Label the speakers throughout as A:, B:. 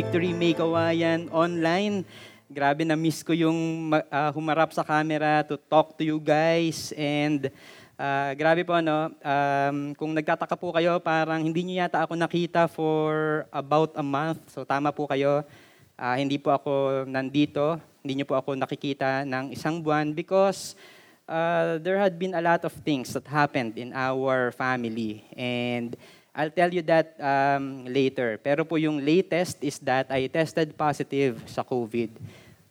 A: Victory Make Kawayan online. Grabe na miss ko yung ah, humarap sa camera to talk to you guys and ah, grabe po no. Um, kung nagtataka po kayo, parang hindi niyo yata ako nakita for about a month. So tama po kayo. Ah, hindi po ako nandito. Hindi niyo po ako nakikita ng isang buwan because uh, there had been a lot of things that happened in our family. And I'll tell you that um, later. Pero po yung latest is that I tested positive sa COVID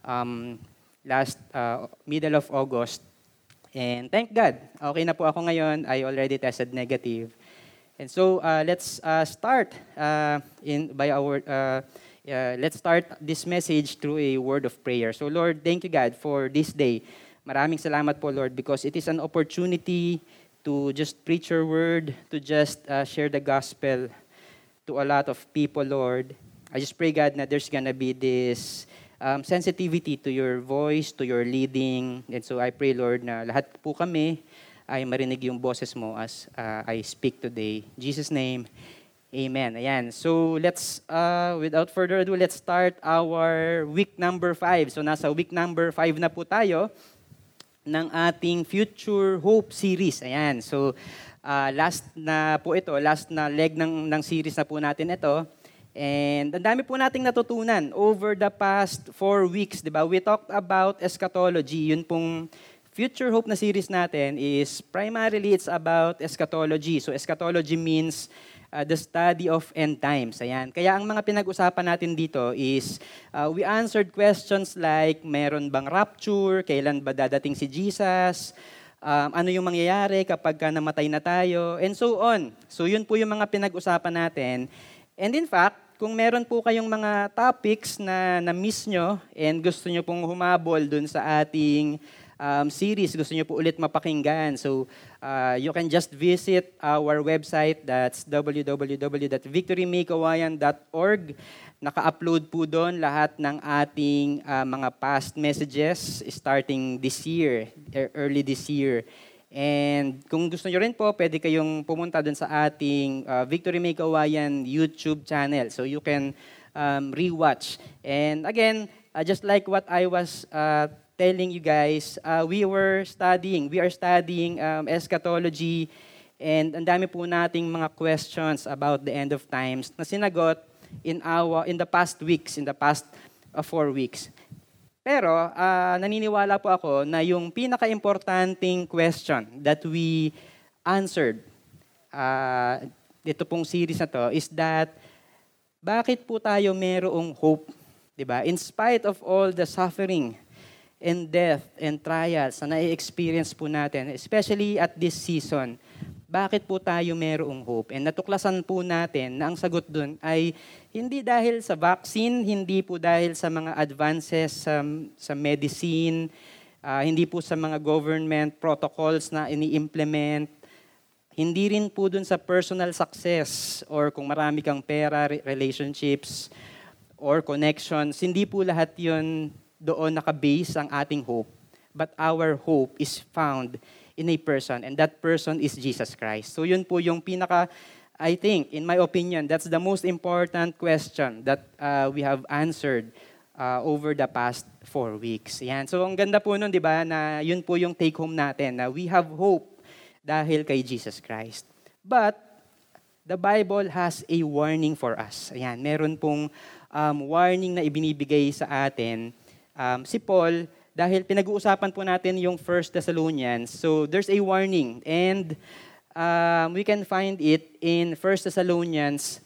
A: um, last uh, middle of August. And thank God, okay na po ako ngayon. I already tested negative. And so uh, let's uh, start uh, in by our uh, uh, let's start this message through a word of prayer. So Lord, thank you God for this day. Maraming salamat po Lord because it is an opportunity to just preach your word, to just uh, share the gospel to a lot of people, Lord. I just pray, God, that there's gonna be this um, sensitivity to your voice, to your leading. And so I pray, Lord, na lahat po kami ay marinig yung boses mo as uh, I speak today. In Jesus' name, Amen. Ayan. So let's, uh, without further ado, let's start our week number five. So nasa week number five na po tayo ng ating Future Hope series. Ayan. So, uh, last na po ito, last na leg ng, ng series na po natin ito. And ang dami po nating natutunan over the past four weeks, di ba? We talked about eschatology. Yun pong Future Hope na series natin is primarily it's about eschatology. So eschatology means uh, the study of end times. Ayan. Kaya ang mga pinag-usapan natin dito is uh, we answered questions like meron bang rapture, kailan ba dadating si Jesus, um, ano yung mangyayari kapag ka namatay na tayo, and so on. So yun po yung mga pinag-usapan natin. And in fact, kung meron po kayong mga topics na na-miss nyo and gusto nyo pong humabol dun sa ating um, series, gusto nyo po ulit mapakinggan. So uh, you can just visit our website, that's www.victorymakekawayan.org. Naka-upload po doon lahat ng ating uh, mga past messages starting this year, e- early this year. And kung gusto nyo rin po, pwede kayong pumunta dun sa ating uh, Victory May YouTube channel. So you can um, rewatch. And again, uh, just like what I was uh, telling you guys, uh, we were studying, we are studying um, eschatology, and ang dami po nating mga questions about the end of times na sinagot in our in the past weeks, in the past uh, four weeks. Pero uh, naniniwala po ako na yung pinaka-importanting question that we answered uh, ito pong series na to is that bakit po tayo merong hope, 'di ba? In spite of all the suffering and death and trials na na-experience po natin, especially at this season, bakit po tayo merong hope? And natuklasan po natin na ang sagot dun ay hindi dahil sa vaccine, hindi po dahil sa mga advances sa, sa medicine, uh, hindi po sa mga government protocols na ini-implement, hindi rin po dun sa personal success or kung marami kang pera, relationships, or connections. Hindi po lahat yon doon nakabase ang ating hope. But our hope is found in a person, and that person is Jesus Christ. So yun po yung pinaka, I think, in my opinion, that's the most important question that uh, we have answered uh, over the past four weeks. Yan. So ang ganda po nun, di ba, na yun po yung take home natin, na we have hope dahil kay Jesus Christ. But, the Bible has a warning for us. Ayan, meron pong um, warning na ibinibigay sa atin. Um, si Paul, dahil pinag-uusapan po natin yung First Thessalonians, so there's a warning. And um, we can find it in First Thessalonians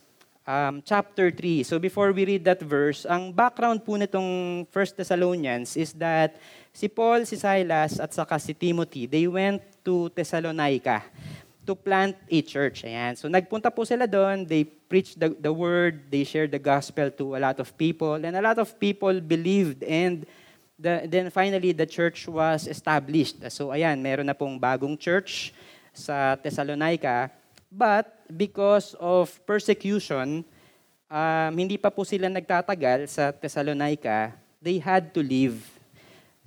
A: um, chapter 3. So before we read that verse, ang background po nitong First Thessalonians is that si Paul, si Silas, at saka si Timothy, they went to Thessalonica to plant a church. Ayan. So nagpunta po sila doon, they preached the, the word, they shared the gospel to a lot of people, and a lot of people believed and the, then finally the church was established. So ayan, meron na pong bagong church sa Thessalonica, but because of persecution, um, hindi pa po sila nagtatagal sa Thessalonica, they had to leave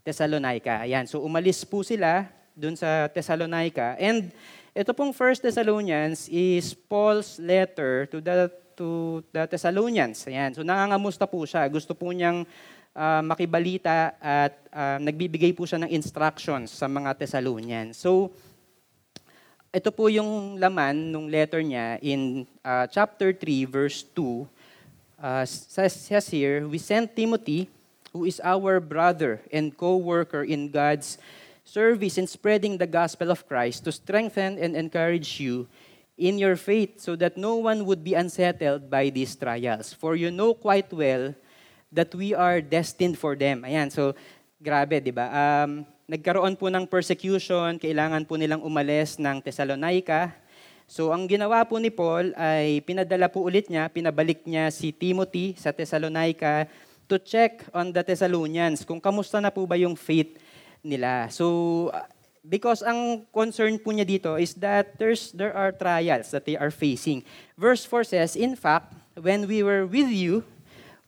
A: Thessalonica. Ayan, so umalis po sila dun sa Thessalonica. And ito pong First Thessalonians is Paul's letter to the to the Thessalonians. Ayan. So nangangamusta po siya. Gusto po niyang uh, makibalita at uh, nagbibigay po siya ng instructions sa mga Thessalonians. So ito po yung laman ng letter niya in uh, chapter 3 verse 2. Uh, says here, we sent Timothy, who is our brother and co-worker in God's service in spreading the gospel of Christ to strengthen and encourage you in your faith so that no one would be unsettled by these trials. For you know quite well that we are destined for them. Ayan, so grabe, di ba? Um, nagkaroon po ng persecution, kailangan po nilang umalis ng Thessalonica. So ang ginawa po ni Paul ay pinadala po ulit niya, pinabalik niya si Timothy sa Thessalonica to check on the Thessalonians kung kamusta na po ba yung faith nila. So Because ang concern po niya dito is that there's, there are trials that they are facing. Verse 4 says, In fact, when we were with you,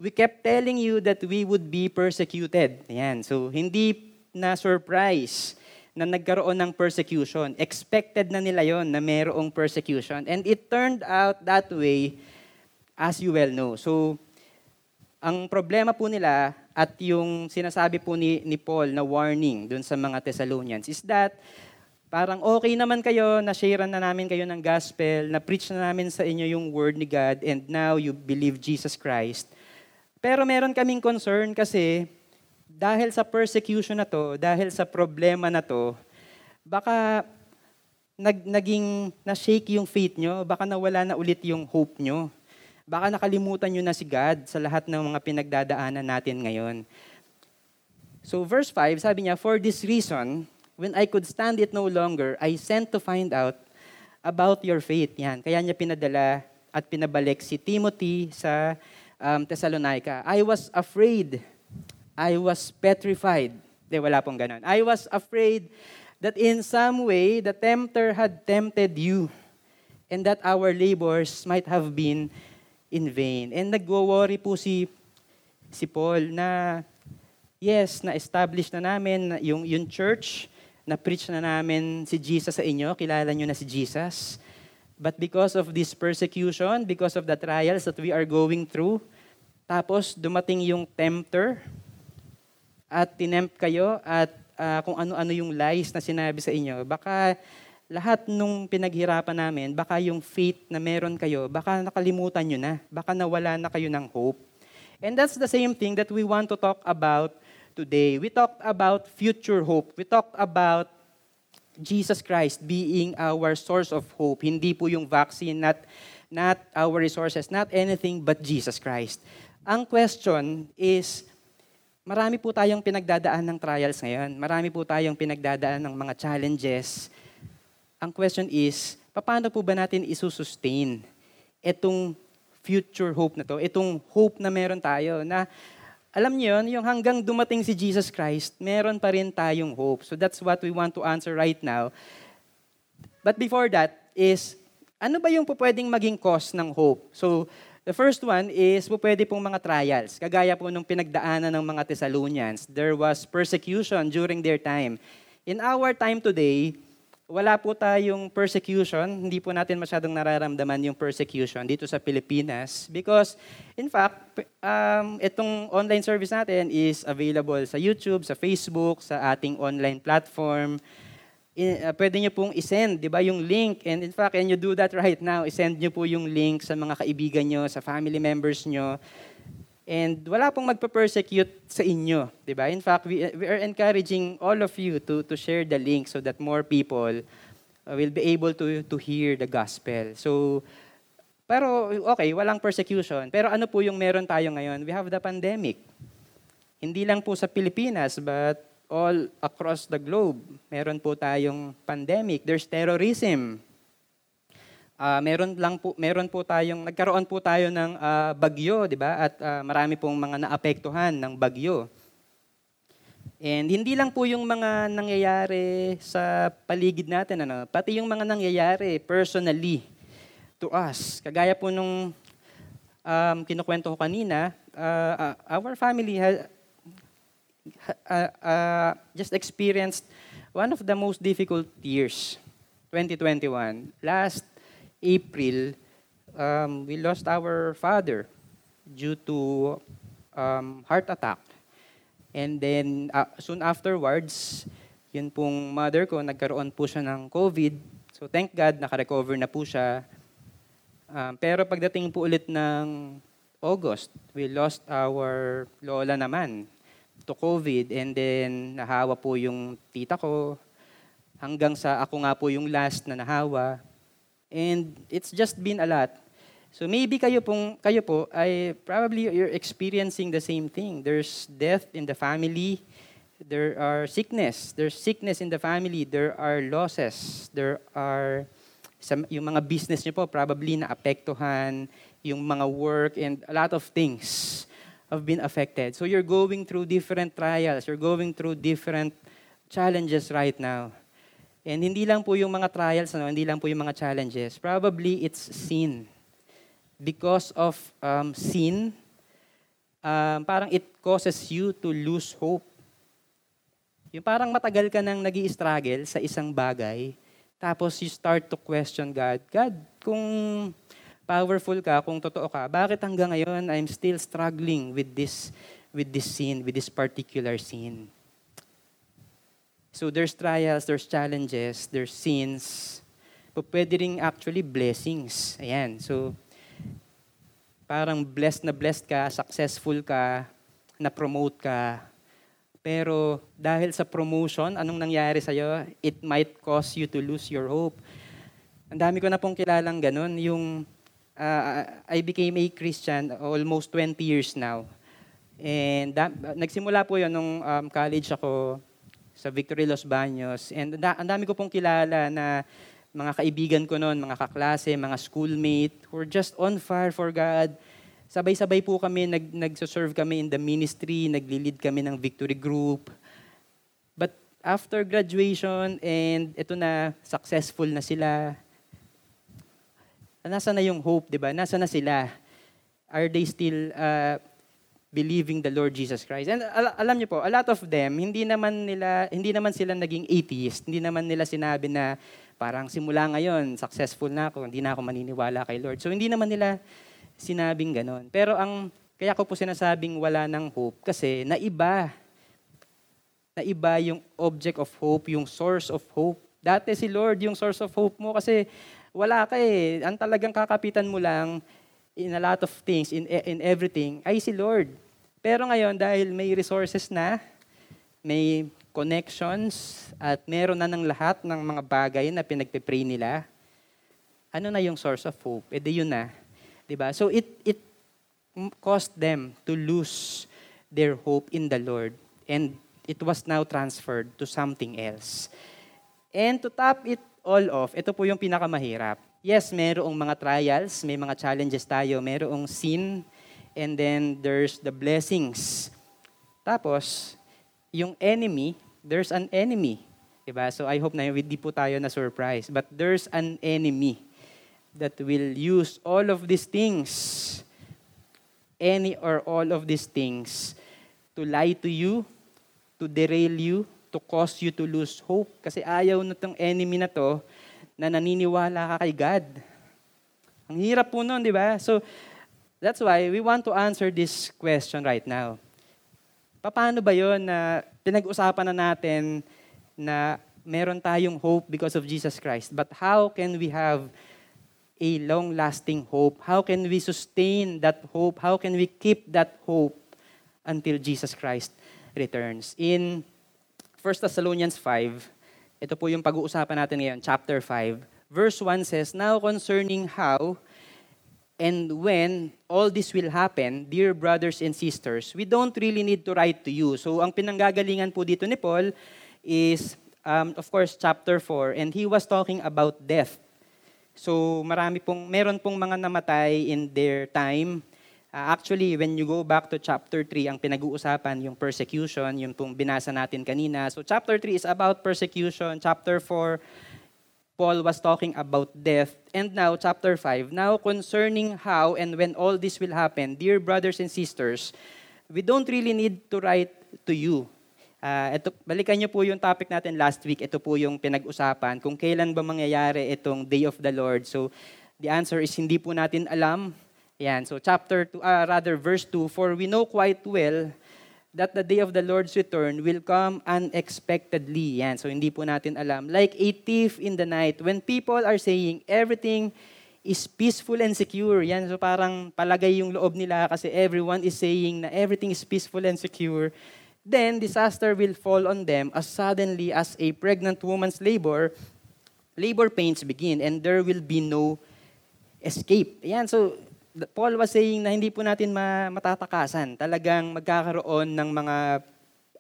A: we kept telling you that we would be persecuted. Ayan. So, hindi na surprise na nagkaroon ng persecution. Expected na nila yon na mayroong persecution. And it turned out that way, as you well know. So, ang problema po nila, at yung sinasabi po ni, ni Paul na warning dun sa mga Thessalonians is that parang okay naman kayo, na-share na namin kayo ng gospel, na-preach na namin sa inyo yung word ni God, and now you believe Jesus Christ. Pero meron kaming concern kasi dahil sa persecution na to, dahil sa problema na to, baka nag, naging na-shake yung faith nyo, baka nawala na ulit yung hope nyo baka nakalimutan nyo na si God sa lahat ng mga pinagdadaanan natin ngayon. So verse 5, sabi niya, For this reason, when I could stand it no longer, I sent to find out about your faith. Yan. Kaya niya pinadala at pinabalik si Timothy sa um, Thessalonica. I was afraid. I was petrified. Di, wala pong ganun. I was afraid that in some way the tempter had tempted you and that our labors might have been in vain. And nagwo-worry po si, si Paul na, yes, na-establish na namin yung, yung church, na-preach na namin si Jesus sa inyo, kilala nyo na si Jesus. But because of this persecution, because of the trials that we are going through, tapos dumating yung tempter at tinempt kayo at uh, kung ano-ano yung lies na sinabi sa inyo, baka lahat nung pinaghirapan namin, baka yung faith na meron kayo, baka nakalimutan nyo na. Baka nawala na kayo ng hope. And that's the same thing that we want to talk about today. We talked about future hope. We talked about Jesus Christ being our source of hope. Hindi po yung vaccine, not, not our resources, not anything but Jesus Christ. Ang question is, marami po tayong pinagdadaan ng trials ngayon. Marami po tayong pinagdadaan ng mga challenges ang question is, paano po ba natin isusustain itong future hope na to, itong hope na meron tayo na alam niyo yun, yung hanggang dumating si Jesus Christ, meron pa rin tayong hope. So that's what we want to answer right now. But before that is, ano ba yung pwedeng maging cause ng hope? So, the first one is pwede pong mga trials. Kagaya po nung pinagdaanan ng mga Thessalonians, there was persecution during their time. In our time today, wala po tayong persecution. Hindi po natin masyadong nararamdaman yung persecution dito sa Pilipinas because in fact, um, itong online service natin is available sa YouTube, sa Facebook, sa ating online platform. In, uh, pwede nyo pong isend, di ba, yung link. And in fact, can you do that right now? Isend nyo po yung link sa mga kaibigan nyo, sa family members nyo. And wala pong magpa-persecute sa inyo, 'di ba? In fact, we, we are encouraging all of you to to share the link so that more people uh, will be able to to hear the gospel. So pero okay, walang persecution. Pero ano po yung meron tayo ngayon? We have the pandemic. Hindi lang po sa Pilipinas, but all across the globe, meron po tayong pandemic. There's terrorism uh, meron lang po meron po tayong nagkaroon po tayo ng uh, bagyo, 'di ba? At uh, marami pong mga naapektuhan ng bagyo. And hindi lang po yung mga nangyayari sa paligid natin, ano, pati yung mga nangyayari personally to us. Kagaya po nung um, kinukwento ko kanina, uh, uh, our family has uh, uh, just experienced one of the most difficult years, 2021. Last April, um, we lost our father due to um, heart attack. And then, uh, soon afterwards, yun pong mother ko, nagkaroon po siya ng COVID. So thank God, nakarecover na po siya. Um, pero pagdating po ulit ng August, we lost our lola naman to COVID. And then, nahawa po yung tita ko. Hanggang sa ako nga po yung last na nahawa. And it's just been a lot. So maybe kayo pong kayo po ay probably you're experiencing the same thing. There's death in the family. There are sickness. There's sickness in the family. There are losses. There are some, yung mga business niyo po probably na apektuhan, yung mga work and a lot of things have been affected. So you're going through different trials. You're going through different challenges right now. And hindi lang po yung mga trials, ano, hindi lang po yung mga challenges. Probably it's sin because of um, sin, um, parang it causes you to lose hope. Yung parang matagal ka nang nag struggle sa isang bagay, tapos you start to question God. God, kung powerful ka, kung totoo ka, bakit hanggang ngayon I'm still struggling with this with this sin, with this particular sin? So there's trials, there's challenges, there's sins, but pwede rin actually blessings. Ayan. So parang blessed na blessed ka, successful ka, na-promote ka. Pero dahil sa promotion, anong nangyari sa'yo? It might cause you to lose your hope. Ang dami ko na pong kilalang ganun. Yung uh, I became a Christian almost 20 years now. And da, nagsimula po yun nung um, college ako sa Victory Los Baños. And ang dami ko pong kilala na mga kaibigan ko noon, mga kaklase, mga schoolmate, who were just on fire for God. Sabay-sabay po kami, nag, nag-serve kami in the ministry, nagli-lead kami ng victory group. But after graduation, and ito na, successful na sila, nasa na yung hope, di ba? Nasa na sila? Are they still uh, believing the Lord Jesus Christ? And al- alam niyo po, a lot of them, hindi naman nila, hindi naman sila naging atheist. Hindi naman nila sinabi na, Parang simula ngayon, successful na ako, hindi na ako maniniwala kay Lord. So hindi naman nila sinabing ganon. Pero ang kaya ko po sinasabing wala ng hope kasi naiba. Naiba yung object of hope, yung source of hope. Dati si Lord yung source of hope mo kasi wala ka eh. Ang talagang kakapitan mo lang in a lot of things, in, in everything, ay si Lord. Pero ngayon, dahil may resources na, may connections, at meron na ng lahat ng mga bagay na pinagpipray nila, ano na yung source of hope? E di yun na. ba? Diba? So it, it caused them to lose their hope in the Lord. And it was now transferred to something else. And to top it all off, ito po yung pinakamahirap. Yes, merong mga trials, may mga challenges tayo, merong sin, and then there's the blessings. Tapos, yung enemy, there's an enemy. Diba? So I hope na hindi po tayo na surprise. But there's an enemy that will use all of these things, any or all of these things, to lie to you, to derail you, to cause you to lose hope. Kasi ayaw na tong enemy na to na naniniwala ka kay God. Ang hirap po nun, di ba? So, that's why we want to answer this question right now. Paano ba yon na pinag-usapan na natin na meron tayong hope because of Jesus Christ. But how can we have a long-lasting hope? How can we sustain that hope? How can we keep that hope until Jesus Christ returns? In 1 Thessalonians 5, ito po yung pag-uusapan natin ngayon, chapter 5. Verse 1 says, Now concerning how And when all this will happen, dear brothers and sisters, we don't really need to write to you. So ang pinanggagalingan po dito ni Paul is, um, of course, chapter 4, and he was talking about death. So marami pong, meron pong mga namatay in their time. Uh, actually, when you go back to chapter 3, ang pinag-uusapan, yung persecution, yung pong binasa natin kanina. So chapter 3 is about persecution. Chapter 4, Paul was talking about death. And now, chapter 5, now concerning how and when all this will happen, dear brothers and sisters, we don't really need to write to you. Uh, ito, balikan niyo po yung topic natin last week. Ito po yung pinag-usapan kung kailan ba mangyayari itong day of the Lord. So, The answer is hindi po natin alam. Yan. So chapter 2, uh, rather verse 2, for we know quite well that the day of the Lord's return will come unexpectedly. Yan. So hindi po natin alam. Like a thief in the night. When people are saying everything is peaceful and secure. Yan. So parang palagay yung loob nila kasi everyone is saying na everything is peaceful and secure. Then disaster will fall on them as suddenly as a pregnant woman's labor, labor pains begin and there will be no escape. Yan. So Paul was saying na hindi po natin matatakasan. Talagang magkakaroon ng mga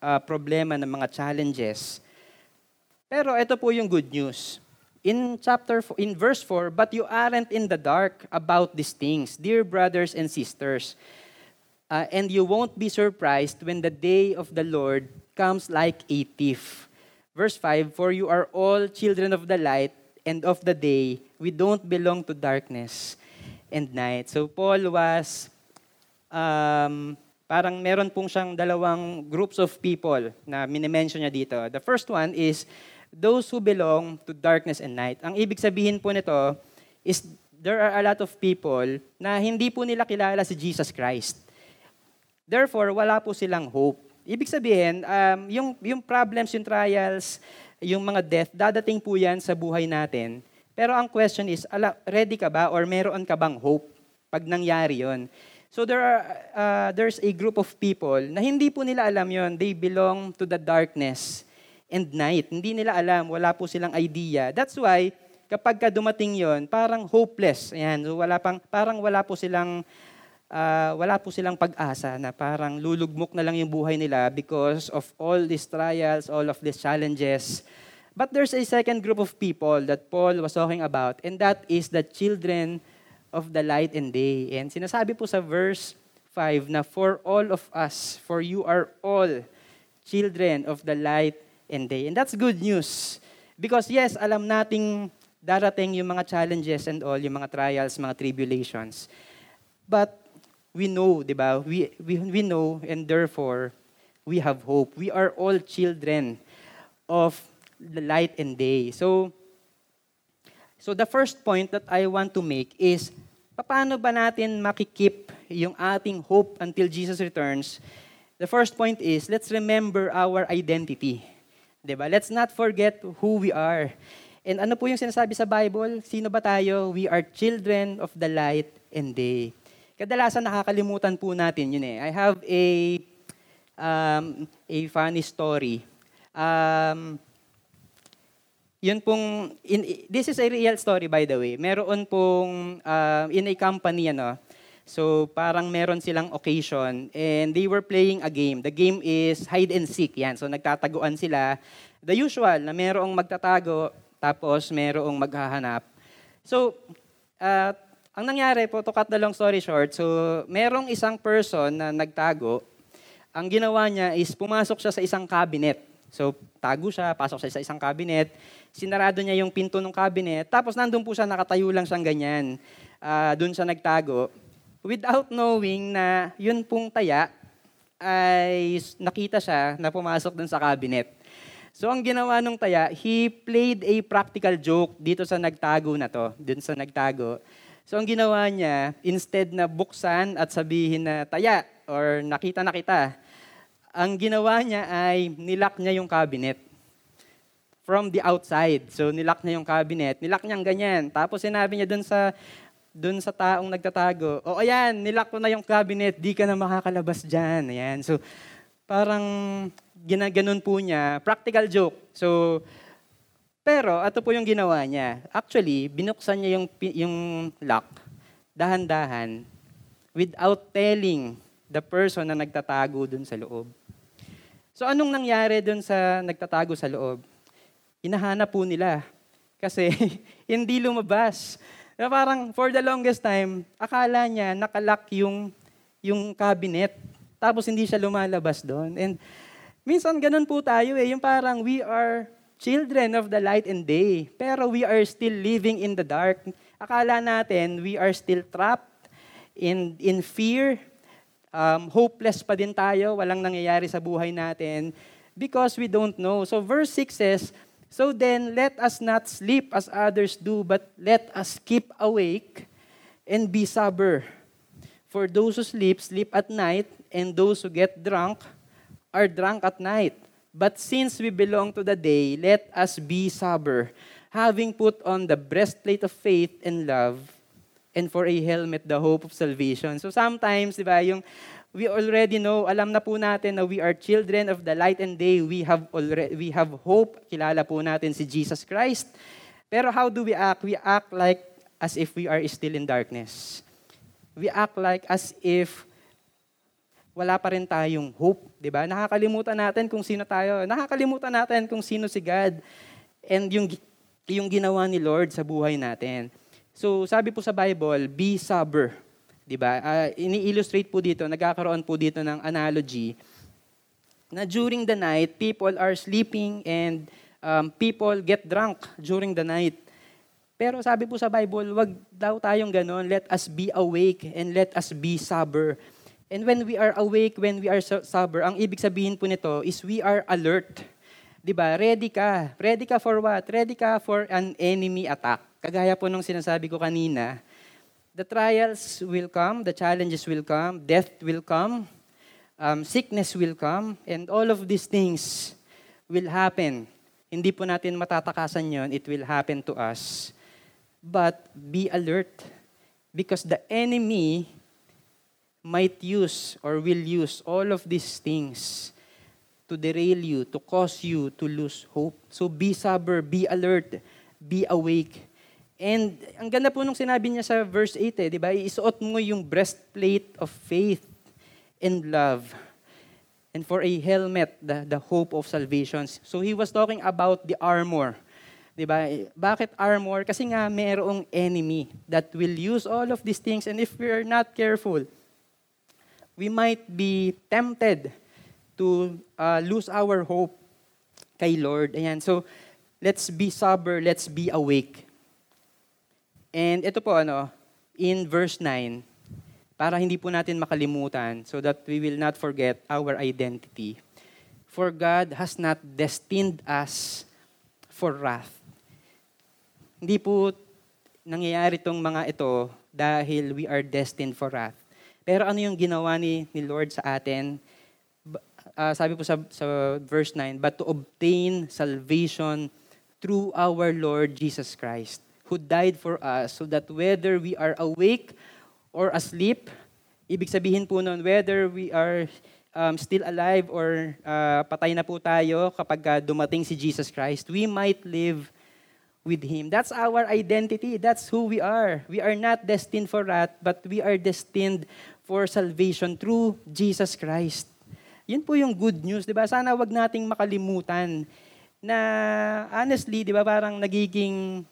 A: uh, problema, ng mga challenges. Pero ito po yung good news. In chapter in verse 4, but you aren't in the dark about these things, dear brothers and sisters. Uh, and you won't be surprised when the day of the Lord comes like a thief. Verse 5, for you are all children of the light and of the day. We don't belong to darkness and night. So Paul was, um, parang meron pong siyang dalawang groups of people na minimension niya dito. The first one is those who belong to darkness and night. Ang ibig sabihin po nito is there are a lot of people na hindi po nila kilala si Jesus Christ. Therefore, wala po silang hope. Ibig sabihin, um, yung, yung problems, yung trials, yung mga death, dadating po yan sa buhay natin. Pero ang question is, ala, ready ka ba or meron ka bang hope pag nangyari yon? So there are, uh, there's a group of people na hindi po nila alam yon. They belong to the darkness and night. Hindi nila alam, wala po silang idea. That's why, kapag ka dumating yon, parang hopeless. Ayan, so wala pang, parang wala po silang uh, wala po silang pag-asa na parang lulugmok na lang yung buhay nila because of all these trials, all of these challenges. But there's a second group of people that Paul was talking about, and that is the children of the light and day. And sinasabi po sa verse 5 na for all of us, for you are all children of the light and day. And that's good news. Because yes, alam nating darating yung mga challenges and all, yung mga trials, mga tribulations. But we know, di ba? We, we, we know and therefore we have hope. We are all children of light and day. So, so the first point that I want to make is, paano ba natin makikip yung ating hope until Jesus returns? The first point is, let's remember our identity. Diba? Let's not forget who we are. And ano po yung sinasabi sa Bible? Sino ba tayo? We are children of the light and day. Kadalasan nakakalimutan po natin yun eh. I have a um, a funny story. Um, yun pong, in, this is a real story by the way. Meron pong, uh, in a company, ano, so parang meron silang occasion and they were playing a game. The game is hide and seek, yan. So nagtataguan sila. The usual, na merong magtatago, tapos merong maghahanap. So, uh, ang nangyari po, to cut the long story short, so merong isang person na nagtago, ang ginawa niya is pumasok siya sa isang cabinet. So, tago siya, pasok siya sa isang cabinet, sinarado niya yung pinto ng cabinet, tapos nandun po siya, nakatayo lang siyang ganyan. Uh, doon siya nagtago. Without knowing na yun pong taya, ay nakita siya na pumasok dun sa cabinet. So ang ginawa nung taya, he played a practical joke dito sa nagtago na to, dun sa nagtago. So ang ginawa niya, instead na buksan at sabihin na taya or nakita na kita, ang ginawa niya ay nilak niya yung cabinet from the outside. So nilak niya yung cabinet, nilak niya ganyan. Tapos sinabi niya dun sa dun sa taong nagtatago, o oh, ayan, nilak ko na yung cabinet, di ka na makakalabas dyan. Ayan. So parang ginaganon po niya, practical joke. So pero ito po yung ginawa niya. Actually, binuksan niya yung yung lock dahan-dahan without telling the person na nagtatago dun sa loob. So anong nangyari doon sa nagtatago sa loob? Hinahanap po nila. Kasi hindi lumabas. Parang for the longest time, akala niya nakalak yung, yung cabinet. Tapos hindi siya lumalabas doon. And minsan ganun po tayo eh. Yung parang we are children of the light and day. Pero we are still living in the dark. Akala natin we are still trapped in, in fear, um, hopeless pa din tayo, walang nangyayari sa buhay natin because we don't know. So verse 6 says, So then, let us not sleep as others do, but let us keep awake and be sober. For those who sleep, sleep at night, and those who get drunk are drunk at night. But since we belong to the day, let us be sober, having put on the breastplate of faith and love, and for a helmet, the hope of salvation. So sometimes, di ba, yung we already know, alam na po natin na we are children of the light and day. We have already, we have hope. Kilala po natin si Jesus Christ. Pero how do we act? We act like as if we are still in darkness. We act like as if wala pa rin tayong hope, 'di ba? Nakakalimutan natin kung sino tayo. Nakakalimutan natin kung sino si God and yung yung ginawa ni Lord sa buhay natin. So, sabi po sa Bible, be sober. 'Di ba? Uh, ini-illustrate po dito, nagkakaroon po dito ng analogy na during the night, people are sleeping and um, people get drunk during the night. Pero sabi po sa Bible, wag daw tayong ganon. Let us be awake and let us be sober. And when we are awake, when we are sober, ang ibig sabihin po nito is we are alert. 'Di ba? Ready ka. Ready ka for what? Ready ka for an enemy attack. Kagaya po nung sinasabi ko kanina, the trials will come, the challenges will come, death will come, um, sickness will come, and all of these things will happen. Hindi po natin matatakasan yon, it will happen to us. But be alert because the enemy might use or will use all of these things to derail you, to cause you to lose hope. So be sober, be alert, be awake. And ang ganda po nung sinabi niya sa verse 8 eh, di ba? Isuot mo yung breastplate of faith and love. And for a helmet, the, the hope of salvation. So he was talking about the armor. Di ba? Bakit armor? Kasi nga mayroong enemy that will use all of these things and if we are not careful, we might be tempted to uh, lose our hope kay Lord. Ayan. So, let's be sober, let's be awake. And ito po ano, in verse 9, para hindi po natin makalimutan so that we will not forget our identity. For God has not destined us for wrath. Hindi po nangyayari itong mga ito dahil we are destined for wrath. Pero ano yung ginawa ni, ni Lord sa atin? Uh, sabi po sa, sa verse 9, but to obtain salvation through our Lord Jesus Christ who died for us so that whether we are awake or asleep, ibig sabihin po nun, whether we are um, still alive or uh, patay na po tayo kapag uh, dumating si Jesus Christ, we might live with Him. That's our identity. That's who we are. We are not destined for wrath, but we are destined for salvation through Jesus Christ. Yun po yung good news, di ba? Sana wag nating makalimutan na honestly, di ba, parang nagiging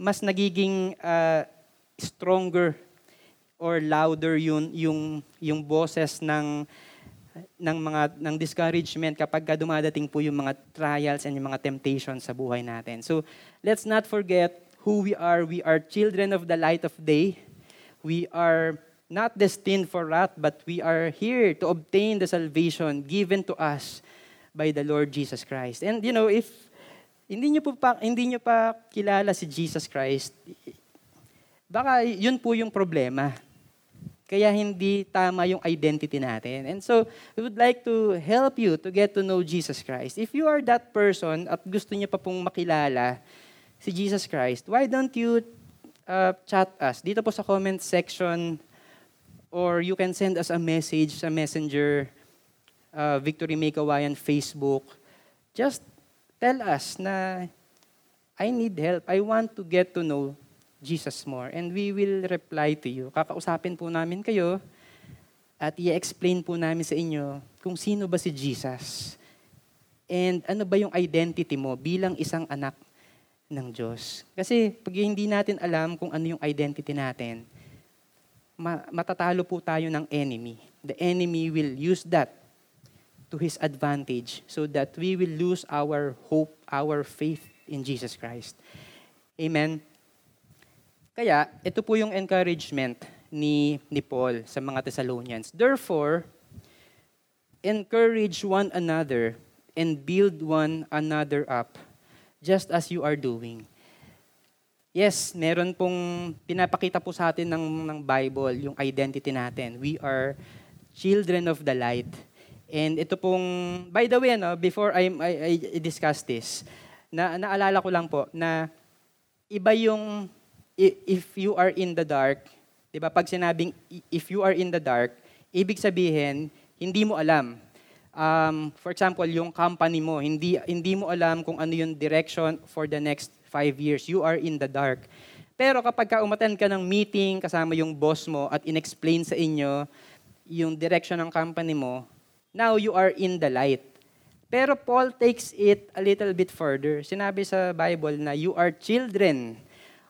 A: mas nagiging uh, stronger or louder yun yung yung boses ng ng mga ng discouragement kapag ka dumadating po yung mga trials and yung mga temptations sa buhay natin. So, let's not forget who we are. We are children of the light of day. We are not destined for wrath, but we are here to obtain the salvation given to us by the Lord Jesus Christ. And you know, if hindi niyo po pa, hindi niyo pa kilala si Jesus Christ, baka yun po yung problema. Kaya hindi tama yung identity natin. And so, we would like to help you to get to know Jesus Christ. If you are that person at gusto niyo pa pong makilala si Jesus Christ, why don't you uh, chat us dito po sa comment section or you can send us a message sa messenger, uh, Victory Make Hawaiian Facebook. Just tell us na I need help. I want to get to know Jesus more. And we will reply to you. Kakausapin po namin kayo at i-explain po namin sa inyo kung sino ba si Jesus. And ano ba yung identity mo bilang isang anak ng Diyos. Kasi pag hindi natin alam kung ano yung identity natin, matatalo po tayo ng enemy. The enemy will use that to His advantage so that we will lose our hope, our faith in Jesus Christ. Amen? Kaya, ito po yung encouragement ni, ni Paul sa mga Thessalonians. Therefore, encourage one another and build one another up, just as you are doing. Yes, meron pong pinapakita po sa atin ng, ng Bible, yung identity natin. We are children of the light. And ito pong, by the way, no, before I, I, I discuss this, na, naalala ko lang po na iba yung if you are in the dark, di ba pag sinabing if you are in the dark, ibig sabihin, hindi mo alam. Um, for example, yung company mo, hindi, hindi mo alam kung ano yung direction for the next five years. You are in the dark. Pero kapag ka umaten ka ng meeting kasama yung boss mo at inexplain sa inyo yung direction ng company mo, now you are in the light. Pero Paul takes it a little bit further. Sinabi sa Bible na you are children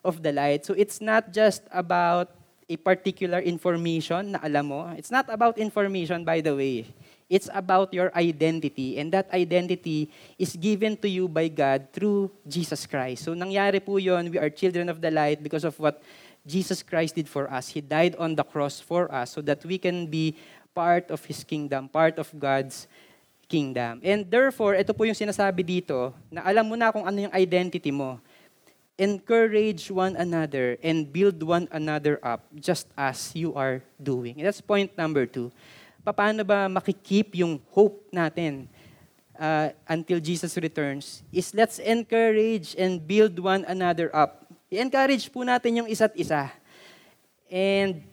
A: of the light. So it's not just about a particular information na alam mo. It's not about information, by the way. It's about your identity. And that identity is given to you by God through Jesus Christ. So nangyari po yon, we are children of the light because of what Jesus Christ did for us. He died on the cross for us so that we can be part of His kingdom, part of God's kingdom. And therefore, ito po yung sinasabi dito, na alam mo na kung ano yung identity mo. Encourage one another and build one another up just as you are doing. And that's point number two paano ba makikip yung hope natin uh, until Jesus returns is let's encourage and build one another up. I-encourage po natin yung isa't isa. And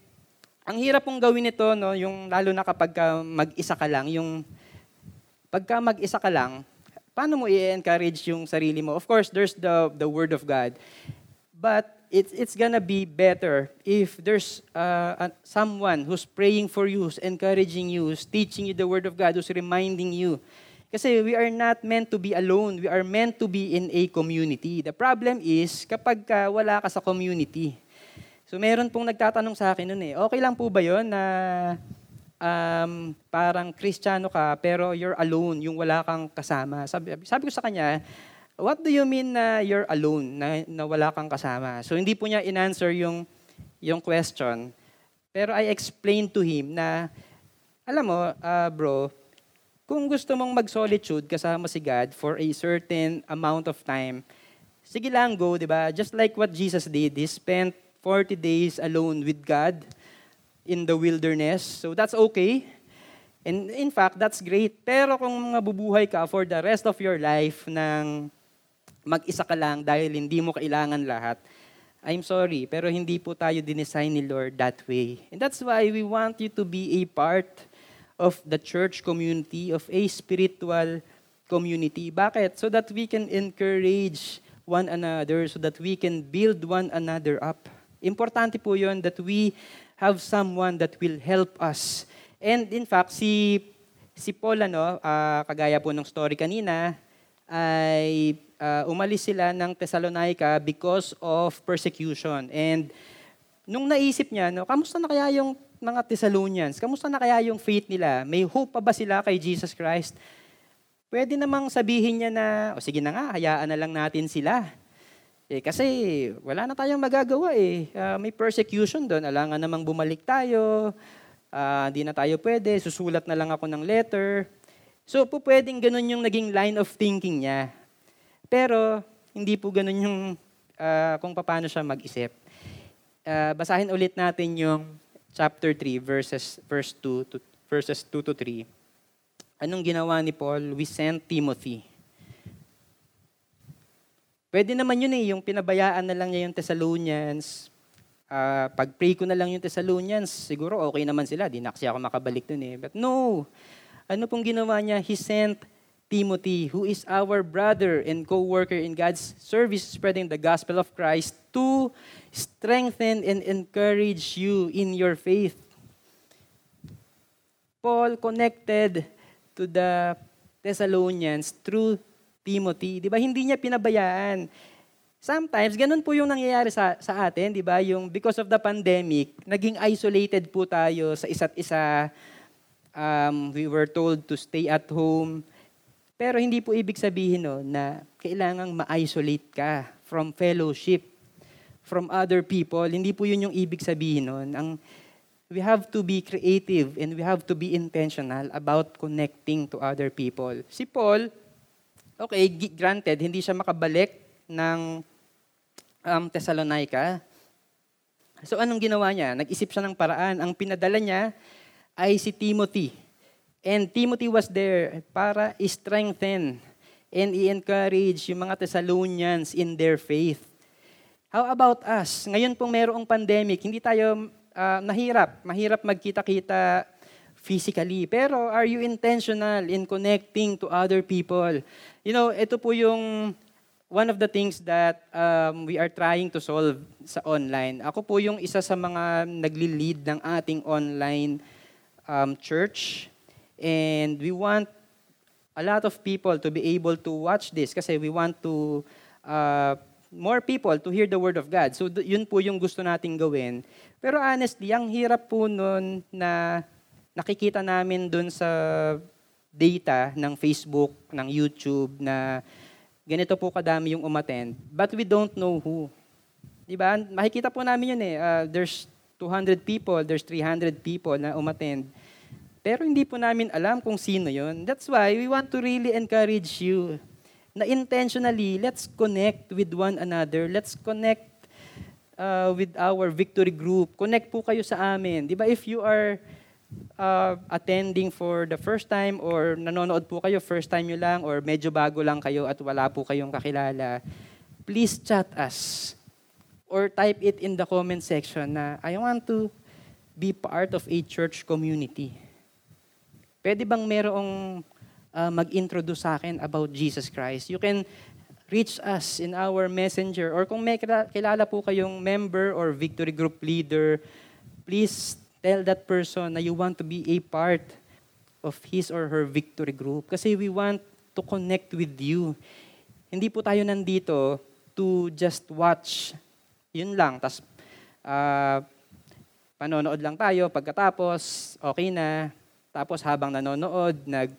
A: ang hirap pong gawin ito, no, yung lalo na kapag mag-isa ka lang, yung pagka mag-isa ka lang, paano mo i-encourage yung sarili mo? Of course, there's the, the Word of God. But it's, it's gonna be better if there's uh, someone who's praying for you, who's encouraging you, who's teaching you the Word of God, who's reminding you. Kasi we are not meant to be alone. We are meant to be in a community. The problem is, kapag ka wala ka sa community. So meron pong nagtatanong sa akin noon eh, okay lang po ba yon na um, parang kristyano ka pero you're alone, yung wala kang kasama. Sabi, sabi ko sa kanya, what do you mean na you're alone, na, na wala kang kasama? So hindi po niya in-answer yung, yung question. Pero I explained to him na, alam mo, uh, bro, kung gusto mong mag-solitude kasama si God for a certain amount of time, sige lang, go, di ba? Just like what Jesus did. He spent 40 days alone with God in the wilderness. So that's okay. And in fact, that's great. Pero kung mabubuhay ka for the rest of your life ng mag-isa ka lang dahil hindi mo kailangan lahat, I'm sorry, pero hindi po tayo dinesign ni Lord that way. And that's why we want you to be a part of the church community, of a spiritual community. Bakit? So that we can encourage one another, so that we can build one another up. Importante po yon that we have someone that will help us. And in fact, si si Paul, ano, uh, kagaya po ng story kanina, ay uh, umalis sila ng Thessalonica because of persecution. And nung naisip niya, no, kamusta na kaya yung mga Thessalonians? Kamusta na kaya yung faith nila? May hope pa ba sila kay Jesus Christ? Pwede namang sabihin niya na, o sige na nga, hayaan na lang natin sila. Eh, kasi wala na tayong magagawa eh. Uh, may persecution doon. Alangan namang bumalik tayo. Hindi uh, na tayo pwede. Susulat na lang ako ng letter. So, po pwedeng ganun yung naging line of thinking niya. Pero hindi po ganun yung uh, kung paano siya mag-isip. Uh, basahin ulit natin yung chapter 3 verses verse 2 to verses 2 to 3. Anong ginawa ni Paul? We sent Timothy. Pwede naman yun eh, yung pinabayaan na lang niya yung Thessalonians. Uh, pag-pray ko na lang yung Thessalonians, siguro okay naman sila. Di na kasi ako makabalik dun eh. But no, ano pong ginawa niya? He sent Timothy, who is our brother and co-worker in God's service spreading the gospel of Christ to strengthen and encourage you in your faith. Paul connected to the Thessalonians through Timothy. Di ba? Hindi niya pinabayaan. Sometimes, ganun po yung nangyayari sa, sa atin, di ba? Yung because of the pandemic, naging isolated po tayo sa isa't isa. Um, we were told to stay at home pero hindi po ibig sabihin no, na kailangang ma-isolate ka from fellowship, from other people. Hindi po yun yung ibig sabihin nun. Ang, we have to be creative and we have to be intentional about connecting to other people. Si Paul, okay, granted, hindi siya makabalik ng um, Thessalonica. So anong ginawa niya? Nag-isip siya ng paraan. Ang pinadala niya ay si Timothy. And Timothy was there para strengthen and i-encourage yung mga Thessalonians in their faith. How about us? Ngayon pong mayroong pandemic, hindi tayo uh, nahirap, mahirap magkita-kita physically. Pero are you intentional in connecting to other people? You know, ito po yung one of the things that um, we are trying to solve sa online. Ako po yung isa sa mga nagli-lead ng ating online um, church. And we want a lot of people to be able to watch this kasi we want to uh, more people to hear the word of God. So yun po yung gusto nating gawin. Pero honestly, ang hirap po nun na nakikita namin dun sa data ng Facebook, ng YouTube na ganito po kadami yung umattend, but we don't know who. Di ba? Makikita po namin yun eh. Uh, there's 200 people, there's 300 people na umattend. Pero hindi po namin alam kung sino yon. That's why we want to really encourage you na intentionally, let's connect with one another. Let's connect uh, with our victory group. Connect po kayo sa amin. Di ba? If you are uh, attending for the first time or nanonood po kayo, first time nyo lang or medyo bago lang kayo at wala po kayong kakilala, please chat us or type it in the comment section na I want to be part of a church community. Pwede bang merong uh, mag-introduce sa akin about Jesus Christ? You can reach us in our messenger or kung may kilala po kayong member or victory group leader, please tell that person na you want to be a part of his or her victory group. Kasi we want to connect with you. Hindi po tayo nandito to just watch. Yun lang. Tapos, uh, panonood lang tayo. Pagkatapos, okay na. Tapos habang nanonood, nag,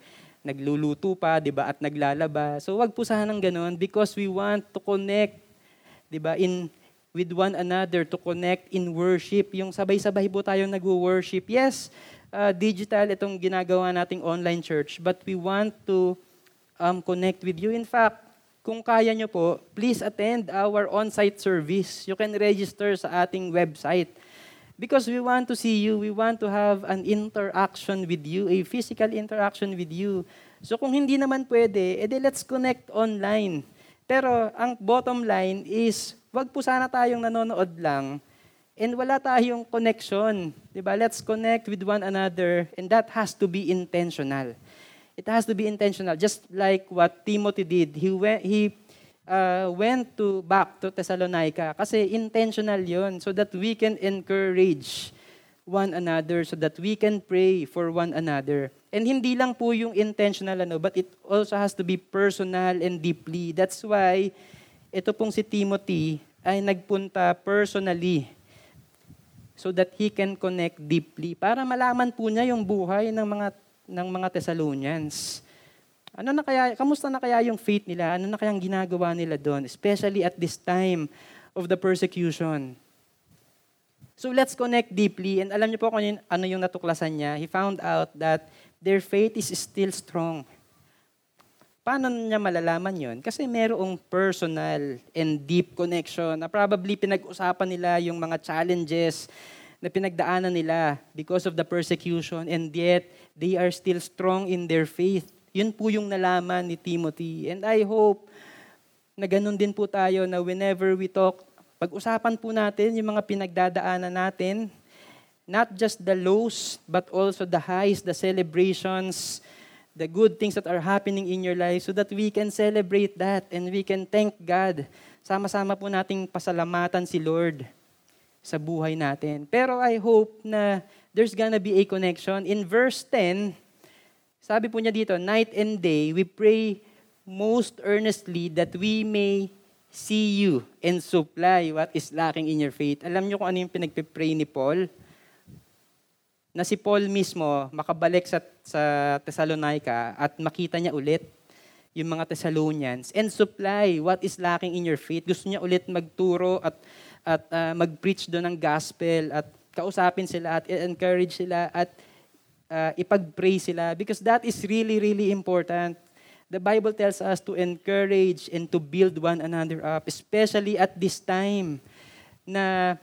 A: nagluluto pa, di ba, at naglalaba. So wag po sanang ganun because we want to connect, di ba, in with one another, to connect in worship. Yung sabay-sabay po tayo nag-worship. Yes, uh, digital itong ginagawa nating online church, but we want to um, connect with you. In fact, kung kaya nyo po, please attend our on-site service. You can register sa ating website Because we want to see you, we want to have an interaction with you, a physical interaction with you. So kung hindi naman pwede, edi let's connect online. Pero ang bottom line is, wag po sana tayong nanonood lang and wala tayong connection. Diba? Let's connect with one another and that has to be intentional. It has to be intentional. Just like what Timothy did. He, went, he uh, went to back to Thessalonica kasi intentional yon so that we can encourage one another so that we can pray for one another. And hindi lang po yung intentional ano, but it also has to be personal and deeply. That's why ito pong si Timothy ay nagpunta personally so that he can connect deeply para malaman po niya yung buhay ng mga ng mga Thessalonians. Ano na kaya, kamusta na kaya yung faith nila? Ano na kayang ginagawa nila doon? Especially at this time of the persecution. So let's connect deeply. And alam niyo po kung yun, ano yung natuklasan niya. He found out that their faith is still strong. Paano niya malalaman yon? Kasi merong personal and deep connection na probably pinag-usapan nila yung mga challenges na pinagdaanan nila because of the persecution and yet they are still strong in their faith. Yun po yung nalaman ni Timothy. And I hope na ganun din po tayo na whenever we talk, pag-usapan po natin yung mga pinagdadaanan natin, not just the lows, but also the highs, the celebrations, the good things that are happening in your life so that we can celebrate that and we can thank God. Sama-sama po nating pasalamatan si Lord sa buhay natin. Pero I hope na there's gonna be a connection. In verse 10, sabi po niya dito, night and day, we pray most earnestly that we may see you and supply what is lacking in your faith. Alam niyo kung ano yung pinagpipray ni Paul? Na si Paul mismo makabalik sa, sa Thessalonica at makita niya ulit yung mga Thessalonians and supply what is lacking in your faith. Gusto niya ulit magturo at, at uh, mag-preach doon ng gospel at kausapin sila at encourage sila at uh, ipag-pray sila because that is really, really important. The Bible tells us to encourage and to build one another up, especially at this time na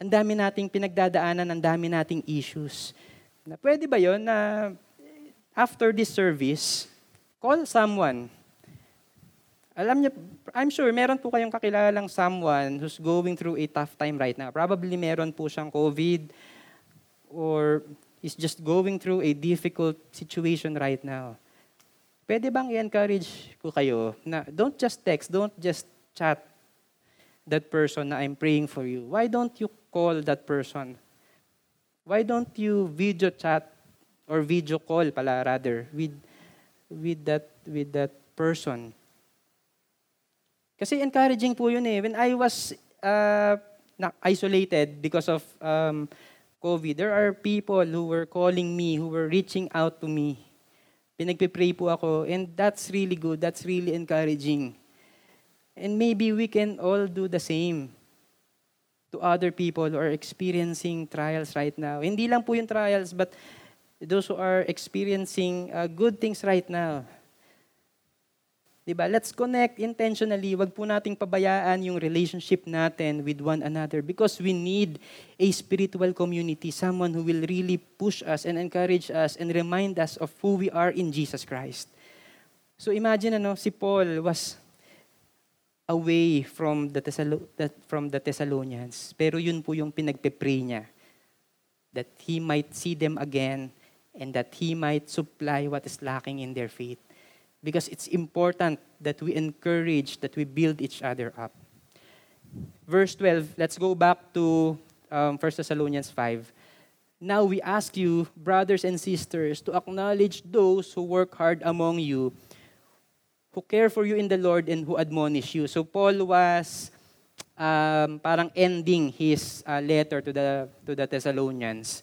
A: ang dami nating pinagdadaanan, ang dami nating issues. Na pwede ba yon na after this service, call someone. Alam niyo, I'm sure meron po kayong kakilalang someone who's going through a tough time right now. Probably meron po siyang COVID or is just going through a difficult situation right now. Pwede bang i-encourage ko kayo na don't just text, don't just chat that person na I'm praying for you. Why don't you call that person? Why don't you video chat or video call pala rather with with that with that person? Kasi encouraging po yun eh. When I was uh, isolated because of um, COVID, there are people who were calling me, who were reaching out to me Pinagpipray po ako, and that's really good. That's really encouraging. And maybe we can all do the same to other people who are experiencing trials right now. Hindi lang po yung trials, but those who are experiencing uh, good things right now. Diba? Let's connect intentionally. Wag po nating pabayaan yung relationship natin with one another because we need a spiritual community, someone who will really push us and encourage us and remind us of who we are in Jesus Christ. So imagine ano, si Paul was away from the, Thessalo- from the Thessalonians. Pero yun po yung pinagpe-pray niya. That he might see them again and that he might supply what is lacking in their faith because it's important that we encourage, that we build each other up. Verse 12, let's go back to um, 1 Thessalonians 5. Now we ask you, brothers and sisters, to acknowledge those who work hard among you, who care for you in the Lord, and who admonish you. So Paul was um, parang ending his uh, letter to the to the Thessalonians.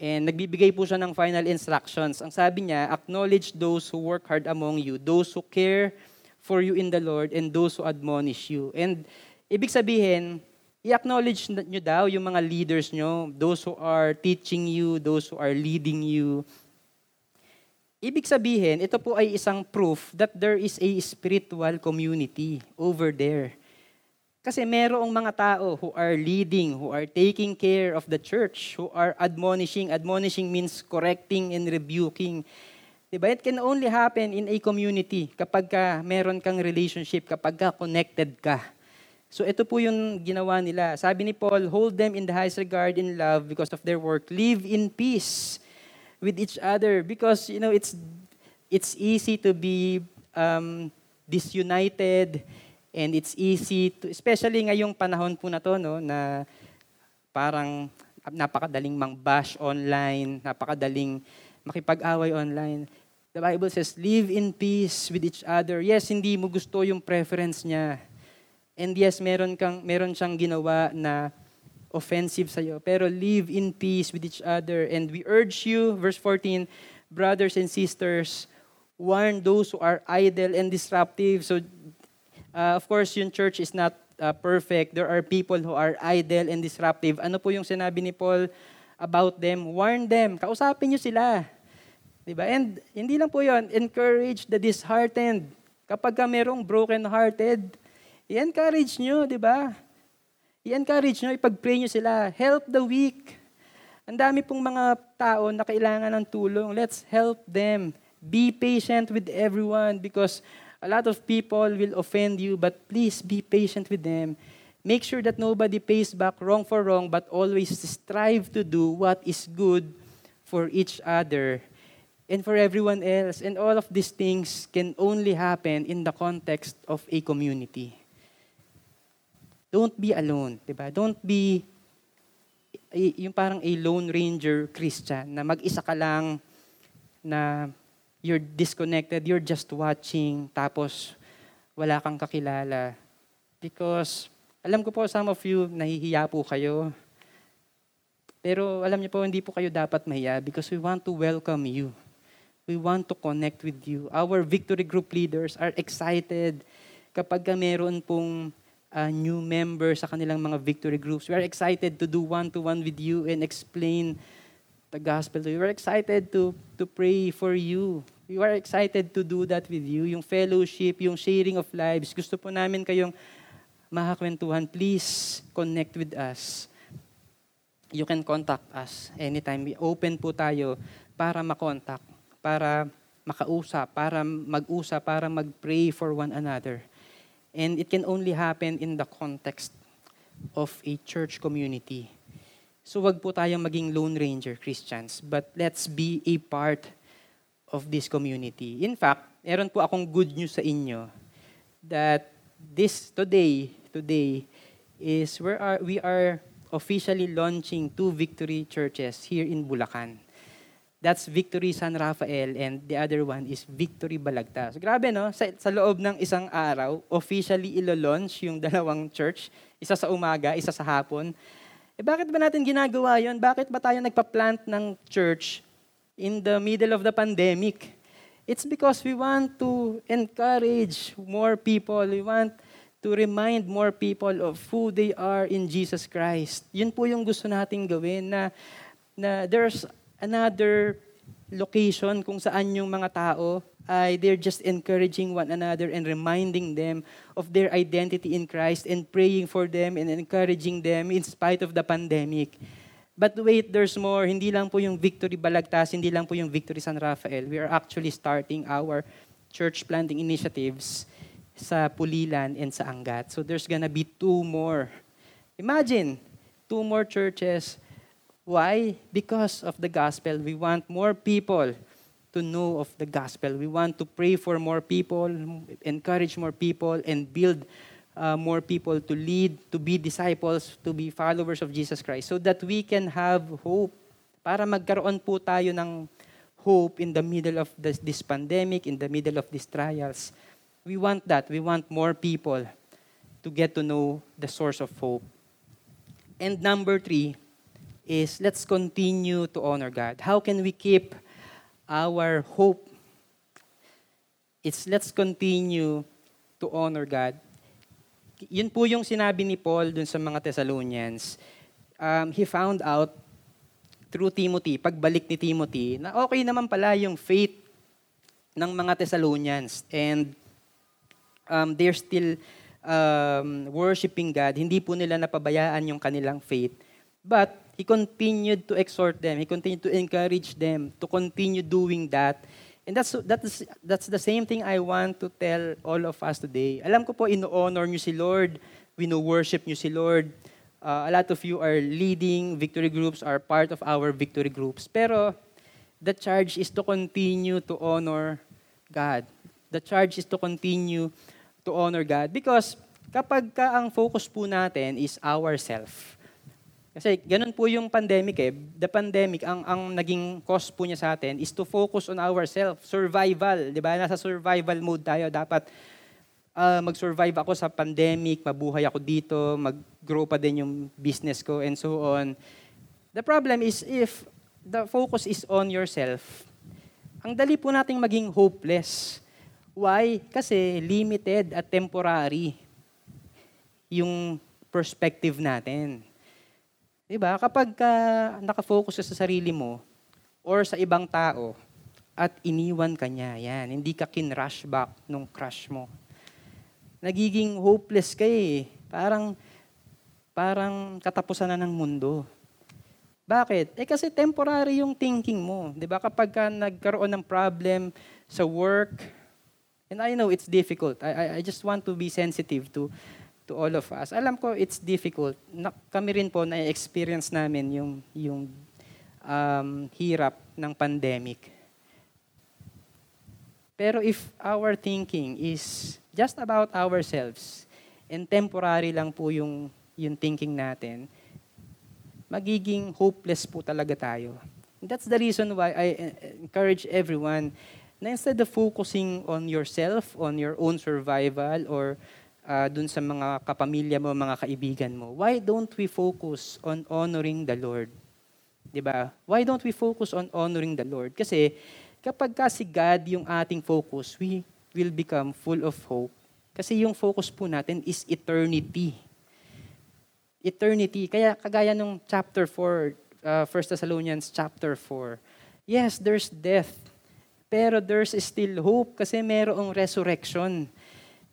A: And nagbibigay po siya ng final instructions. Ang sabi niya, acknowledge those who work hard among you, those who care for you in the Lord, and those who admonish you. And ibig sabihin, i-acknowledge nyo daw yung mga leaders nyo, those who are teaching you, those who are leading you. Ibig sabihin, ito po ay isang proof that there is a spiritual community over there. Kasi merong mga tao who are leading, who are taking care of the church, who are admonishing. Admonishing means correcting and rebuking. Diba? It can only happen in a community kapag ka meron kang relationship, kapag ka connected ka. So ito po yung ginawa nila. Sabi ni Paul, hold them in the highest regard in love because of their work. Live in peace with each other because you know it's it's easy to be um, disunited And it's easy to, especially ngayong panahon po na to, no, na parang napakadaling mang-bash online, napakadaling makipag-away online. The Bible says, live in peace with each other. Yes, hindi mo gusto yung preference niya. And yes, meron, kang, meron siyang ginawa na offensive sa'yo. Pero live in peace with each other. And we urge you, verse 14, brothers and sisters, warn those who are idle and disruptive. So Uh, of course, yung church is not uh, perfect. There are people who are idle and disruptive. Ano po yung sinabi ni Paul about them? Warn them. Kausapin nyo sila. Diba? And hindi lang po yon encourage the disheartened. Kapag ka merong broken-hearted, i-encourage nyo, di ba? I-encourage nyo, ipag-pray nyo sila. Help the weak. Ang dami pong mga tao na kailangan ng tulong. Let's help them. Be patient with everyone because A lot of people will offend you, but please be patient with them. Make sure that nobody pays back wrong for wrong, but always strive to do what is good for each other and for everyone else. And all of these things can only happen in the context of a community. Don't be alone, diba? Don't be yung parang a lone ranger Christian na mag-isa ka lang na you're disconnected, you're just watching, tapos wala kang kakilala. Because, alam ko po, some of you, nahihiya po kayo. Pero alam niyo po, hindi po kayo dapat mahiya because we want to welcome you. We want to connect with you. Our victory group leaders are excited kapag meron pong uh, new member sa kanilang mga victory groups. We are excited to do one-to-one with you and explain the gospel to you. We're excited to, to pray for you. We are excited to do that with you. Yung fellowship, yung sharing of lives. Gusto po namin kayong makakwentuhan. Please connect with us. You can contact us anytime. We open po tayo para makontak, para makausap, para mag-usap, para mag-pray for one another. And it can only happen in the context of a church community. So wag po tayong maging lone ranger Christians, but let's be a part of this community. In fact, meron po akong good news sa inyo that this today, today is where are, we are officially launching two victory churches here in Bulacan. That's Victory San Rafael and the other one is Victory Balagtas. Grabe no, sa, sa loob ng isang araw, officially ilo-launch yung dalawang church, isa sa umaga, isa sa hapon. Eh bakit ba natin ginagawa yon? Bakit ba tayo nagpa-plant ng church in the middle of the pandemic. It's because we want to encourage more people. We want to remind more people of who they are in Jesus Christ. Yun po yung gusto nating gawin na, na there's another location kung saan yung mga tao ay they're just encouraging one another and reminding them of their identity in Christ and praying for them and encouraging them in spite of the pandemic. But wait, there's more. Hindi lang po yung Victory Balagtas, hindi lang po yung Victory San Rafael. We are actually starting our church planting initiatives sa Pulilan and sa Angat. So there's gonna be two more. Imagine, two more churches. Why? Because of the gospel. We want more people to know of the gospel. We want to pray for more people, encourage more people, and build uh, more people to lead, to be disciples, to be followers of Jesus Christ so that we can have hope. Para magkaroon po tayo ng hope in the middle of this, this pandemic, in the middle of these trials. We want that. We want more people to get to know the source of hope. And number three is let's continue to honor God. How can we keep our hope? It's let's continue to honor God yun po yung sinabi ni Paul dun sa mga Thessalonians. Um, he found out through Timothy, pagbalik ni Timothy, na okay naman pala yung faith ng mga Thessalonians. And um, they're still um, worshiping God. Hindi po nila napabayaan yung kanilang faith. But he continued to exhort them. He continued to encourage them to continue doing that And that's, that's, that's the same thing I want to tell all of us today. Alam ko po, ino-honor nyo si Lord. We know worship nyo si Lord. Uh, a lot of you are leading victory groups, are part of our victory groups. Pero the charge is to continue to honor God. The charge is to continue to honor God. Because kapag ka ang focus po natin is ourself, kasi ganun po yung pandemic eh. The pandemic, ang, ang naging cause po niya sa atin is to focus on ourselves. Survival, di ba? Nasa survival mode tayo. Dapat uh, mag-survive ako sa pandemic, mabuhay ako dito, mag-grow pa din yung business ko, and so on. The problem is if the focus is on yourself, ang dali po nating maging hopeless. Why? Kasi limited at temporary yung perspective natin. Diba? Kapag ka nakafocus ka sa sarili mo or sa ibang tao at iniwan ka niya, yan, hindi ka kin-rush back nung crush mo. Nagiging hopeless ka eh. Parang, parang katapusan na ng mundo. Bakit? Eh kasi temporary yung thinking mo. Di ba? Kapag ka nagkaroon ng problem sa work, and I know it's difficult. I, I, I just want to be sensitive to to all of us. Alam ko it's difficult. Na, kami rin po na-experience namin yung, yung um, hirap ng pandemic. Pero if our thinking is just about ourselves and temporary lang po yung, yung thinking natin, magiging hopeless po talaga tayo. That's the reason why I encourage everyone na instead of focusing on yourself, on your own survival, or uh, dun sa mga kapamilya mo, mga kaibigan mo, why don't we focus on honoring the Lord? 'Di ba? Why don't we focus on honoring the Lord? Kasi kapag kasi God yung ating focus, we will become full of hope. Kasi yung focus po natin is eternity. Eternity. Kaya kagaya nung chapter 4, uh, 1 Thessalonians chapter 4, yes, there's death. Pero there's still hope kasi merong resurrection.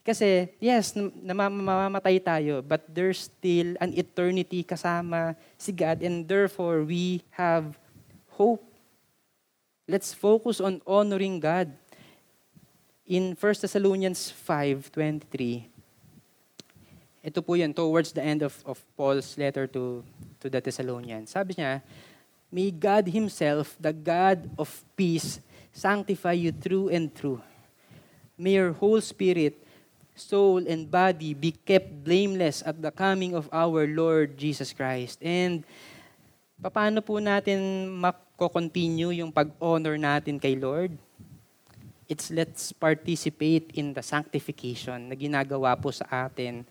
A: Kasi, yes, namamatay tayo, but there's still an eternity kasama si God and therefore we have hope. Let's focus on honoring God. In 1 Thessalonians 5.23, ito po yan, towards the end of, of Paul's letter to, to the Thessalonians. Sabi niya, May God Himself, the God of peace, sanctify you through and through. May your whole spirit, soul, and body be kept blameless at the coming of our Lord Jesus Christ. And paano po natin mako-continue yung pag-honor natin kay Lord? It's let's participate in the sanctification na ginagawa po sa atin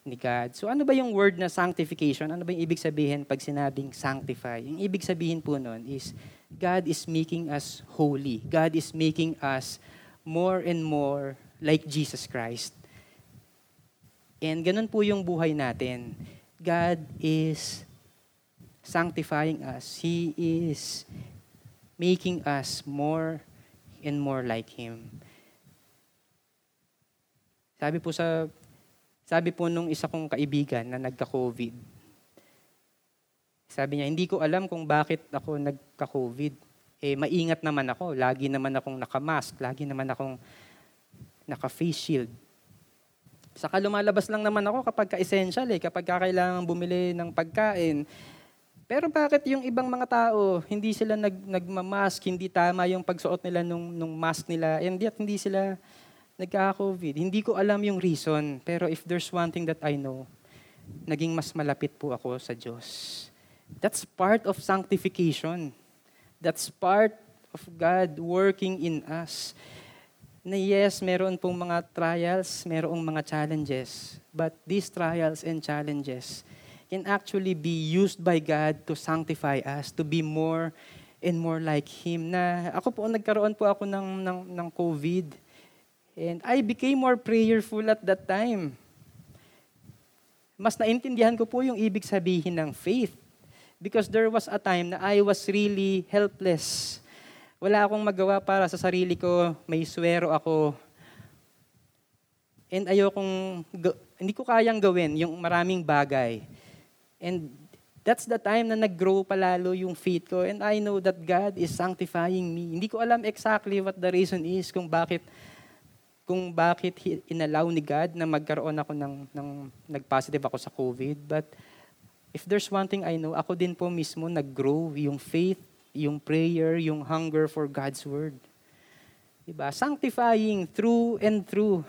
A: ni God. So ano ba yung word na sanctification? Ano ba yung ibig sabihin pag sinabing sanctify? Yung ibig sabihin po nun is God is making us holy. God is making us more and more like Jesus Christ. And ganun po yung buhay natin. God is sanctifying us. He is making us more and more like Him. Sabi po sa sabi po nung isa kong kaibigan na nagka-COVID, sabi niya, hindi ko alam kung bakit ako nagka-COVID. Eh, maingat naman ako. Lagi naman akong nakamask. Lagi naman akong naka-face shield. Saka lumalabas lang naman ako kapag ka-essential eh, kapag kailangan bumili ng pagkain. Pero bakit yung ibang mga tao, hindi sila nag, nagmamask, hindi tama yung pagsuot nila nung, nung mask nila, and yet hindi sila nagka-COVID. Hindi ko alam yung reason, pero if there's one thing that I know, naging mas malapit po ako sa Diyos. That's part of sanctification. That's part of God working in us. Na yes, meron pong mga trials, merong mga challenges. But these trials and challenges can actually be used by God to sanctify us, to be more and more like Him. Na ako po, nagkaroon po ako ng, ng, ng COVID And I became more prayerful at that time. Mas naintindihan ko po yung ibig sabihin ng faith. Because there was a time na I was really helpless. Wala akong magawa para sa sarili ko. May swero ako. And ayokong, hindi ko kayang gawin yung maraming bagay. And that's the time na nag-grow palalo yung faith ko. And I know that God is sanctifying me. Hindi ko alam exactly what the reason is kung bakit kung bakit inallow ni God na magkaroon ako ng, ng nag-positive ako sa COVID. But if there's one thing I know, ako din po mismo nag-grow yung faith, yung prayer, yung hunger for God's Word. Diba? Sanctifying through and through.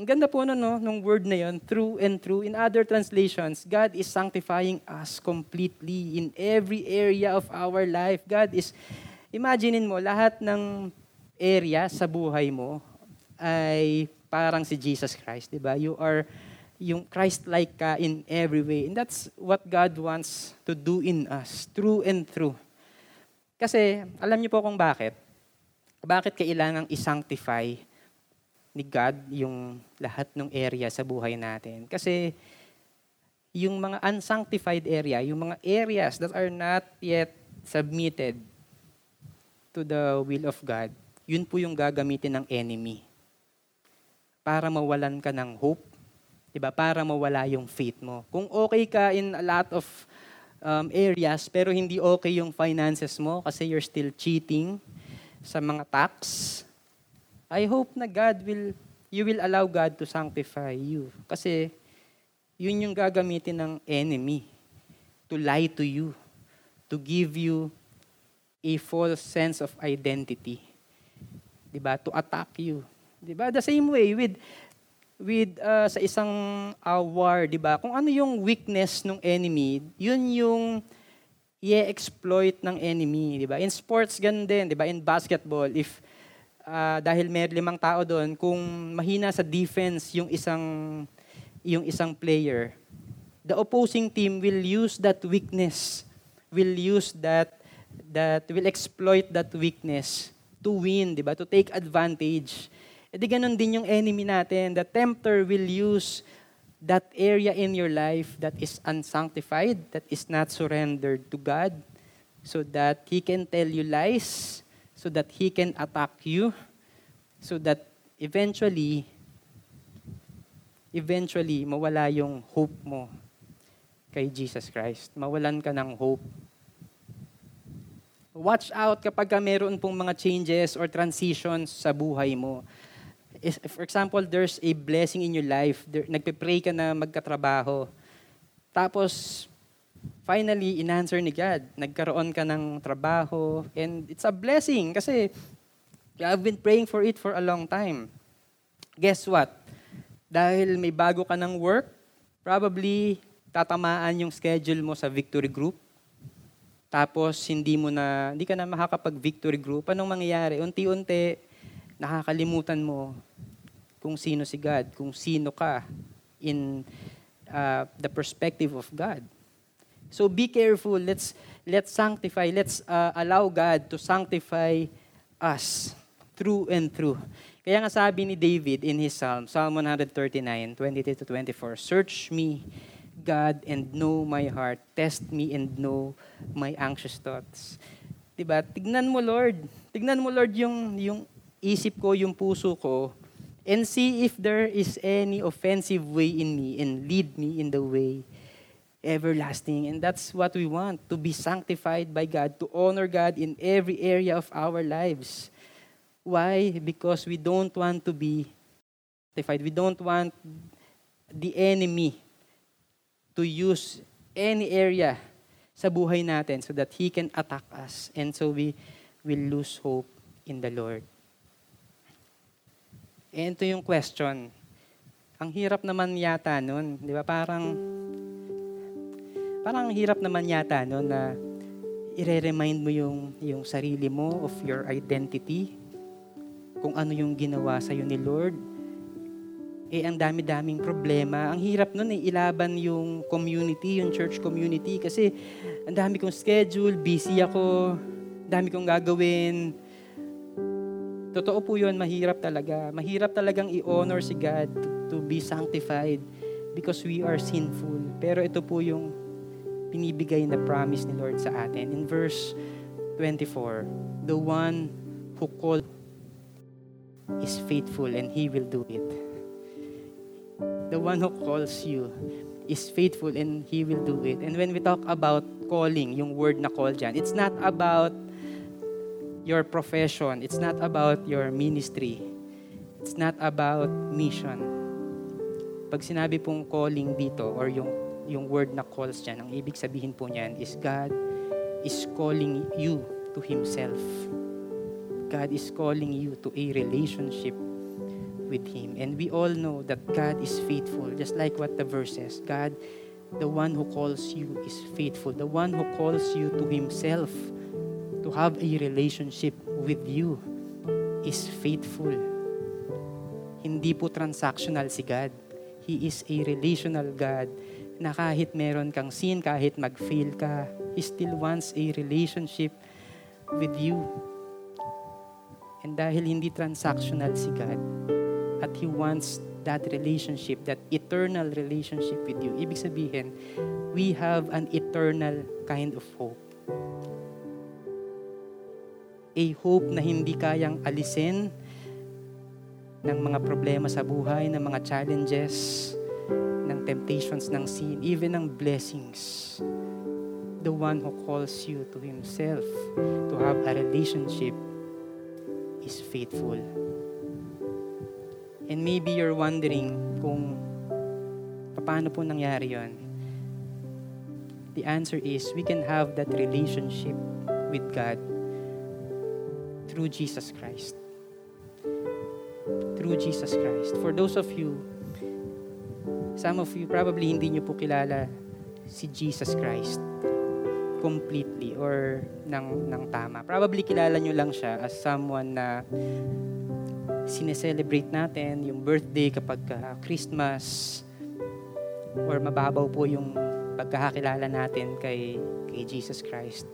A: Ang ganda po no, no, nung word na yon, through and through. In other translations, God is sanctifying us completely in every area of our life. God is, imaginein mo, lahat ng area sa buhay mo, ay parang si Jesus Christ, di ba? You are yung Christ-like ka in every way. And that's what God wants to do in us, through and through. Kasi, alam niyo po kung bakit? Bakit kailangang isanctify ni God yung lahat ng area sa buhay natin? Kasi, yung mga unsanctified area, yung mga areas that are not yet submitted to the will of God, yun po yung gagamitin ng enemy para mawalan ka ng hope, 'di ba? Para mawala yung faith mo. Kung okay ka in a lot of um, areas pero hindi okay yung finances mo kasi you're still cheating sa mga tax, I hope na God will you will allow God to sanctify you kasi yun yung gagamitin ng enemy to lie to you, to give you a false sense of identity. 'Di ba? To attack you. 'Di ba? The same way with with uh, sa isang uh, war, 'di ba? Kung ano yung weakness ng enemy, yun yung i-exploit ng enemy, 'di ba? In sports ganun din, 'di ba? In basketball, if uh, dahil may limang tao doon, kung mahina sa defense yung isang yung isang player, the opposing team will use that weakness, will use that that will exploit that weakness to win, 'di ba? To take advantage. E di ganun din yung enemy natin. The tempter will use that area in your life that is unsanctified, that is not surrendered to God, so that he can tell you lies, so that he can attack you, so that eventually, eventually, mawala yung hope mo kay Jesus Christ. Mawalan ka ng hope. Watch out kapag ka meron pong mga changes or transitions sa buhay mo. If, for example, there's a blessing in your life, there, nagpe-pray ka na magkatrabaho, tapos finally, in-answer ni God. Nagkaroon ka ng trabaho, and it's a blessing kasi I've been praying for it for a long time. Guess what? Dahil may bago ka ng work, probably tatamaan yung schedule mo sa victory group. Tapos hindi mo na hindi ka na makakapag-victory group. Anong mangyayari? Unti-unti nakakalimutan mo kung sino si God, kung sino ka in uh, the perspective of God. So be careful. Let's let's sanctify. Let's uh, allow God to sanctify us through and through. Kaya nga sabi ni David in his Psalm, Psalm 139, 23 to 24, Search me, God, and know my heart. Test me and know my anxious thoughts. Diba? Tignan mo, Lord. Tignan mo, Lord, yung, yung isip ko, yung puso ko, and see if there is any offensive way in me, and lead me in the way everlasting. And that's what we want, to be sanctified by God, to honor God in every area of our lives. Why? Because we don't want to be sanctified. We don't want the enemy to use any area sa buhay natin so that he can attack us. And so we will lose hope in the Lord. And ito yung question. Ang hirap naman yata nun. Di ba? Parang, parang ang hirap naman yata nun na i-remind mo yung, yung sarili mo of your identity, kung ano yung ginawa sa'yo ni Lord, eh ang dami-daming problema. Ang hirap nun eh, ilaban yung community, yung church community kasi ang dami kong schedule, busy ako, dami kong gagawin. Totoo po yun, mahirap talaga. Mahirap talagang i-honor si God to, be sanctified because we are sinful. Pero ito po yung pinibigay na promise ni Lord sa atin. In verse 24, the one who called is faithful and He will do it the one who calls you is faithful and He will do it. And when we talk about calling, yung word na call dyan, it's not about your profession. It's not about your ministry. It's not about mission. Pag sinabi pong calling dito or yung, yung word na calls dyan, ang ibig sabihin po niyan is God is calling you to Himself. God is calling you to a relationship with Him. And we all know that God is faithful, just like what the verse says. God, the one who calls you is faithful. The one who calls you to Himself, to have a relationship with you, is faithful. Hindi po transactional si God. He is a relational God na kahit meron kang sin, kahit mag-fail ka, He still wants a relationship with you. And dahil hindi transactional si God, at He wants that relationship, that eternal relationship with you. Ibig sabihin, we have an eternal kind of hope. A hope na hindi kayang alisin ng mga problema sa buhay, ng mga challenges, ng temptations ng sin, even ng blessings. The one who calls you to Himself to have a relationship is faithful. And maybe you're wondering kung paano po nangyari yon. The answer is we can have that relationship with God through Jesus Christ. Through Jesus Christ. For those of you, some of you probably hindi nyo po kilala si Jesus Christ completely or ng, ng tama. Probably kilala nyo lang siya as someone na sineselebrate natin yung birthday kapag uh, Christmas or mababaw po yung pagkakakilala natin kay, kay Jesus Christ.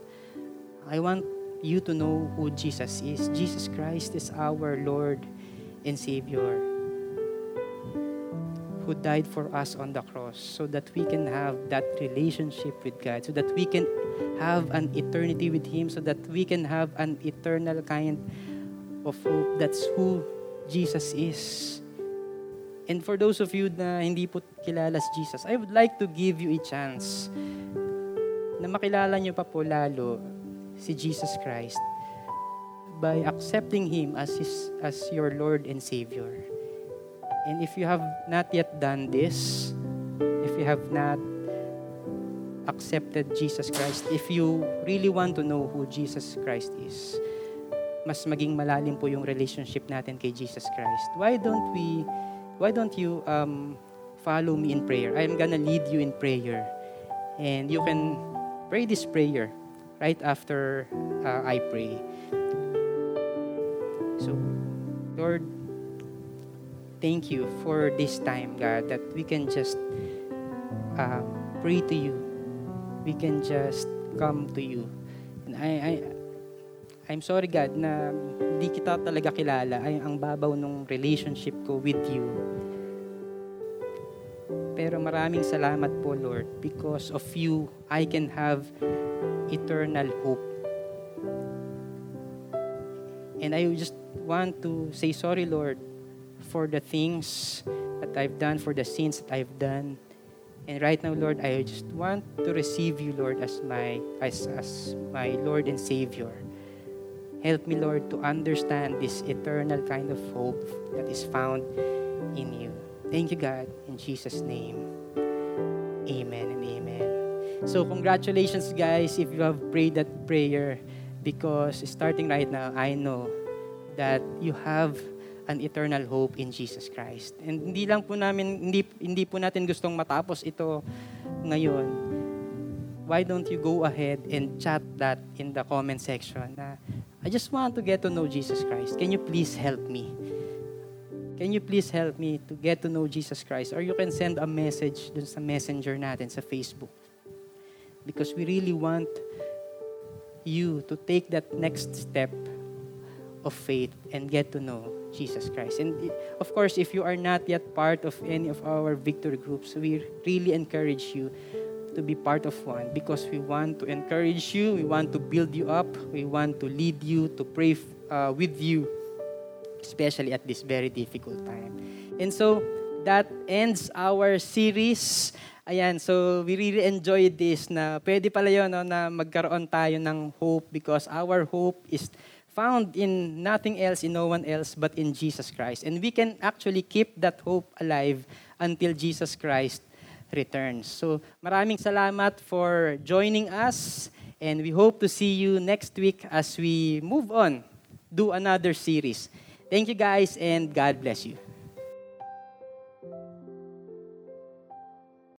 A: I want you to know who Jesus is. Jesus Christ is our Lord and Savior who died for us on the cross so that we can have that relationship with God, so that we can have an eternity with Him, so that we can have an eternal kind of hope. That's who Jesus is. And for those of you na hindi po kilala si Jesus, I would like to give you a chance na makilala niyo pa po lalo si Jesus Christ by accepting Him as, his, as your Lord and Savior. And if you have not yet done this, if you have not accepted Jesus Christ, if you really want to know who Jesus Christ is, mas maging malalim po yung relationship natin kay Jesus Christ. Why don't we, why don't you um, follow me in prayer? I'm gonna lead you in prayer. And you can pray this prayer right after uh, I pray. So, Lord, thank you for this time, God, that we can just uh, pray to you. We can just come to you. And I, I, I'm sorry, God, na hindi kita talaga kilala. Ay, ang babaw ng relationship ko with you. Pero maraming salamat po, Lord, because of you, I can have eternal hope. And I just want to say sorry, Lord, for the things that I've done, for the sins that I've done. And right now, Lord, I just want to receive you, Lord, as my as, as my Lord and Savior. Help me, Lord, to understand this eternal kind of hope that is found in you. Thank you, God, in Jesus' name. Amen and amen. So, congratulations, guys, if you have prayed that prayer, because starting right now, I know that you have an eternal hope in Jesus Christ. And hindi lang po namin hindi hindi po natin gustong matapos ito ngayon. Why don't you go ahead and chat that in the comment section na I just want to get to know Jesus Christ. Can you please help me? Can you please help me to get to know Jesus Christ? Or you can send a message dun sa messenger natin sa Facebook. Because we really want you to take that next step of faith and get to know Jesus Christ. And of course, if you are not yet part of any of our victory groups, we really encourage you to be part of one because we want to encourage you, we want to build you up, we want to lead you, to pray uh, with you, especially at this very difficult time. And so, that ends our series. Ayan, so we really enjoyed this na pwede pala yun no, na magkaroon tayo ng hope because our hope is found in nothing else, in no one else but in Jesus Christ. And we can actually keep that hope alive until Jesus Christ returns. So maraming salamat for joining us and we hope to see you next week as we move on, do another series. Thank you guys and God bless you.